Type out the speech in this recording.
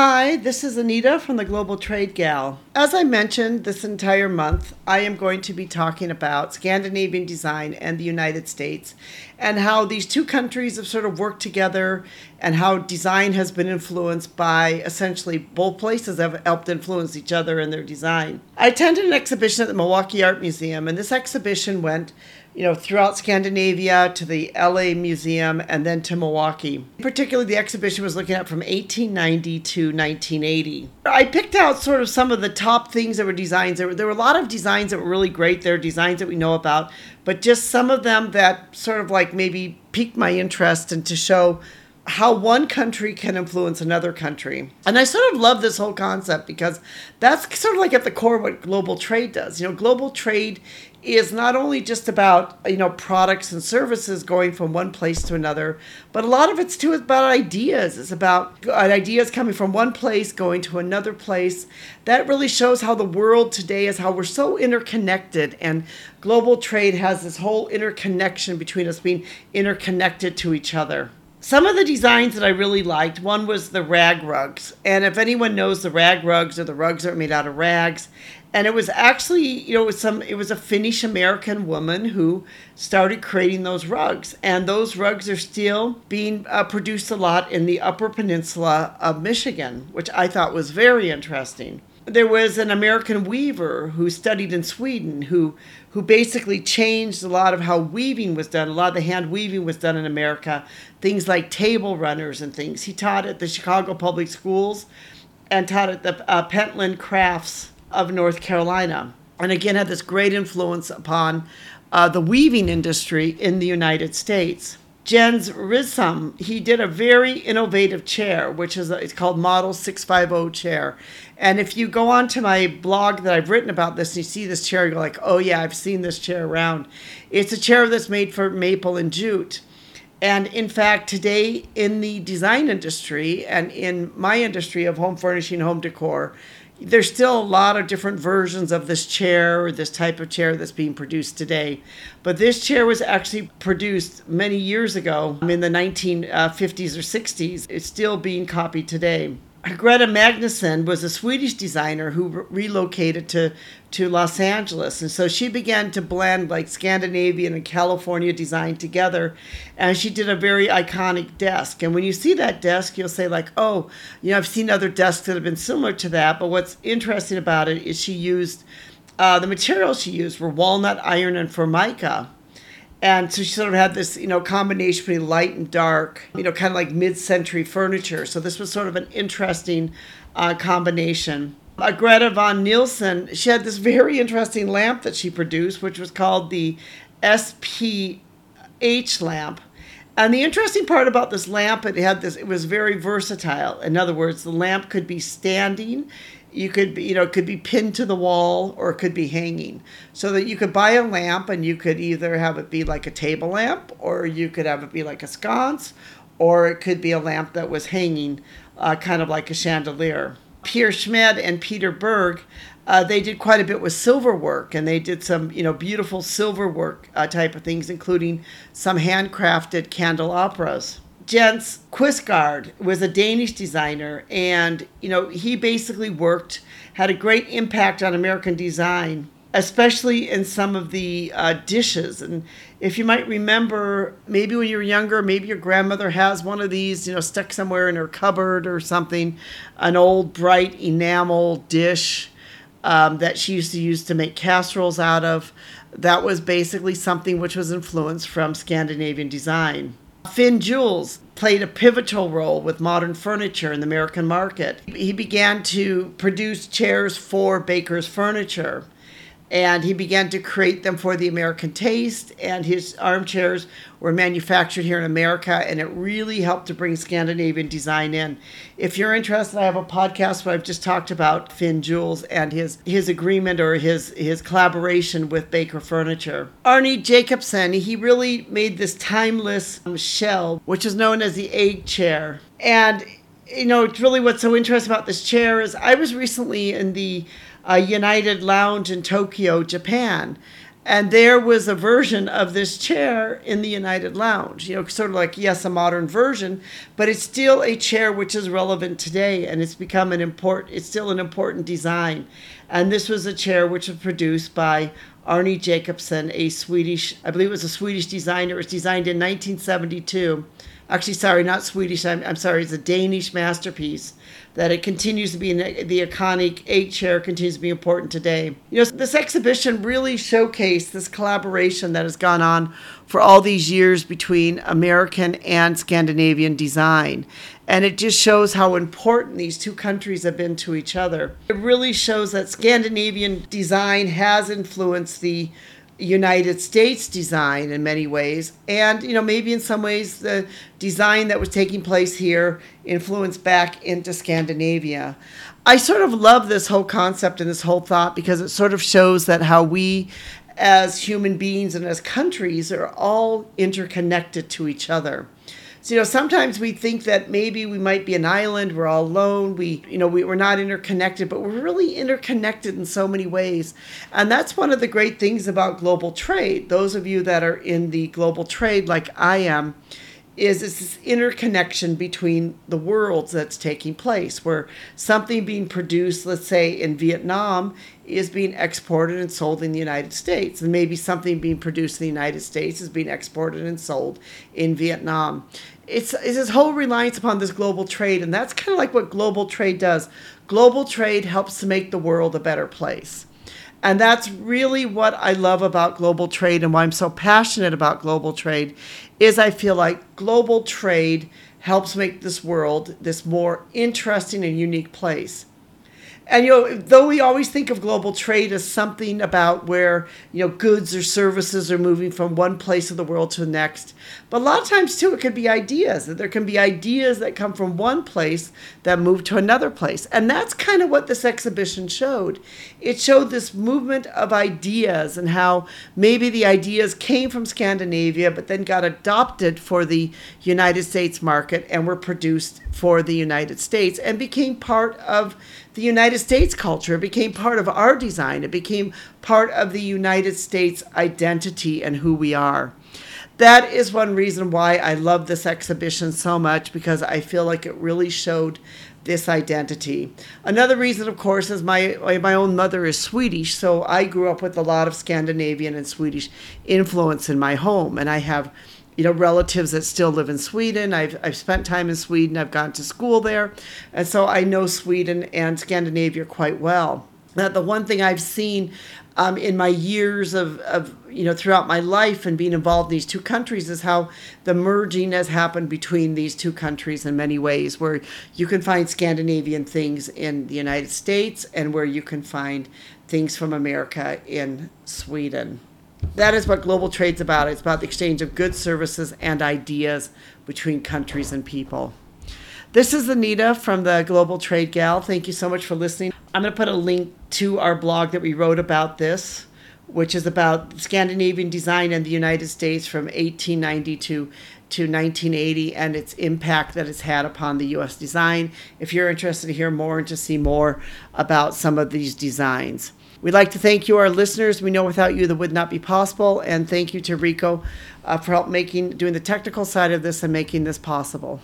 Hi, this is Anita from the Global Trade Gal. As I mentioned, this entire month, I am going to be talking about Scandinavian design and the United States and how these two countries have sort of worked together and how design has been influenced by essentially both places have helped influence each other in their design. I attended an exhibition at the Milwaukee Art Museum, and this exhibition went you know, throughout Scandinavia to the LA Museum and then to Milwaukee. Particularly, the exhibition was looking at from 1890 to 1980. I picked out sort of some of the top things that were designs. There were, there were a lot of designs that were really great. There are designs that we know about, but just some of them that sort of like maybe piqued my interest and to show how one country can influence another country. And I sort of love this whole concept because that's sort of like at the core what global trade does. You know, global trade is not only just about, you know, products and services going from one place to another, but a lot of it's too about ideas. It's about uh, ideas coming from one place going to another place. That really shows how the world today is how we're so interconnected and global trade has this whole interconnection between us being interconnected to each other some of the designs that I really liked, one was the rag rugs. And if anyone knows the rag rugs or the rugs that are made out of rags, and it was actually, you know, it was some it was a Finnish American woman who started creating those rugs. And those rugs are still being uh, produced a lot in the Upper Peninsula of Michigan, which I thought was very interesting there was an American weaver who studied in Sweden who who basically changed a lot of how weaving was done. A lot of the hand weaving was done in America. Things like table runners and things. He taught at the Chicago Public Schools and taught at the uh, Penland Crafts of North Carolina. And again, had this great influence upon uh, the weaving industry in the United States. Jens Risom, he did a very innovative chair, which is a, it's called Model 650 chair. And if you go on to my blog that I've written about this, and you see this chair, you're like, oh yeah, I've seen this chair around. It's a chair that's made for maple and jute. And in fact, today in the design industry and in my industry of home furnishing, home decor, there's still a lot of different versions of this chair or this type of chair that's being produced today. But this chair was actually produced many years ago in the 1950s uh, or 60s. It's still being copied today. Greta Magnusson was a Swedish designer who re- relocated to, to Los Angeles. And so she began to blend like Scandinavian and California design together. And she did a very iconic desk. And when you see that desk, you'll say, like, oh, you know, I've seen other desks that have been similar to that. But what's interesting about it is she used uh, the materials she used were walnut iron and formica and so she sort of had this, you know, combination between light and dark, you know, kind of like mid-century furniture. So this was sort of an interesting uh, combination. Uh, Greta von Nessen, she had this very interesting lamp that she produced, which was called the SPH lamp. And the interesting part about this lamp, it had this, it was very versatile. In other words, the lamp could be standing, you could be, you know, it could be pinned to the wall or it could be hanging. So that you could buy a lamp and you could either have it be like a table lamp or you could have it be like a sconce or it could be a lamp that was hanging uh, kind of like a chandelier. Peer Smed and Peter Berg, uh, they did quite a bit with silver work and they did some, you know, beautiful silver work uh, type of things, including some handcrafted candelabras. Jens Quistgaard was a Danish designer, and you know he basically worked, had a great impact on American design, especially in some of the uh, dishes. And if you might remember, maybe when you were younger, maybe your grandmother has one of these, you know, stuck somewhere in her cupboard or something, an old bright enamel dish. Um, that she used to use to make casseroles out of. That was basically something which was influenced from Scandinavian design. Finn Juhl played a pivotal role with modern furniture in the American market. He began to produce chairs for Baker's Furniture and he began to create them for the American taste. And his armchairs were manufactured here in America, and it really helped to bring Scandinavian design in. If you're interested, I have a podcast where I've just talked about Finn Juhl and his his agreement or his his collaboration with Baker Furniture. Arne Jacobsen, he really made this timeless um, shell, which is known as the egg chair, and you know, it's really what's so interesting about this chair is I was recently in the uh, United Lounge in Tokyo, Japan. And there was a version of this chair in the United Lounge, you know, sort of like, yes, a modern version, but it's still a chair which is relevant today and it's become an important, it's still an important design. And this was a chair which was produced by Arne Jacobsen, a Swedish, I believe it was a Swedish designer. It was designed in 1972 actually sorry not swedish I'm, I'm sorry it's a danish masterpiece that it continues to be the iconic egg chair continues to be important today. You know this exhibition really showcased this collaboration that has gone on for all these years between american and scandinavian design. And it just shows how important these two countries have been to each other. It really shows that scandinavian design has influenced the United States design in many ways, and you know maybe in some ways the design that was taking place here influenced back into Scandinavia. I sort of love this whole concept and this whole thought because it sort of shows that how we as human beings and as countries are all interconnected to each other. So, you know, sometimes we think that maybe we might be an island, we're all alone, we, you know, we, we're not interconnected, but we're really interconnected in so many ways. And that's one of the great things about global trade. Those of you that are in the global trade, like I am, is this interconnection between the worlds that's taking place where something being produced let's say in vietnam is being exported and sold in the united states and maybe something being produced in the united states is being exported and sold in vietnam. It's, it's this whole reliance upon this global trade and that's kind of like what global trade does. Global trade helps to make the world a better place and that's really what I love about global trade and why I'm so passionate about global trade is I feel like global trade helps make this world this more interesting and unique place. And you know, though we always think of global trade as something about where you know goods or services are moving from one place of the world to the next, but a lot of times too, it could be ideas. That there can be ideas that come from one place that move to another place, and that's kind of what this exhibition showed. It showed this movement of ideas and how maybe the ideas came from Scandinavia, but then got adopted for the United States market and were produced for the United States and became part of the United States culture. It became part of our design. It became part of the United States identity and who we are. That is one reason why I love this exhibition so much because I feel like it really showed this identity. Another reason, of course, is my my own mother is Swedish, so I grew up with a lot of Scandinavian and Swedish influence in my home, and I have you know, relatives that still live in Sweden. I've, I've spent time in Sweden. I've gone to school there. And so I know Sweden and Scandinavia quite well. Now, the one thing I've seen um, in my years of, of, you know, throughout my life and being involved in these two countries is how the merging has happened between these two countries in many ways, where you can find Scandinavian things in the United States and where you can find things from America in Sweden. That is what global trade's about. It's about the exchange of goods, services, and ideas between countries and people. This is Anita from the Global Trade Gal. Thank you so much for listening. I'm going to put a link to our blog that we wrote about this, which is about Scandinavian design in the United States from 1890 to to 1980 and its impact that it's had upon the U.S. design. If you're interested to hear more and to see more about some of these designs. We'd like to thank you, our listeners. We know without you that would not be possible. And thank you to Rico uh, for help making, doing the technical side of this and making this possible.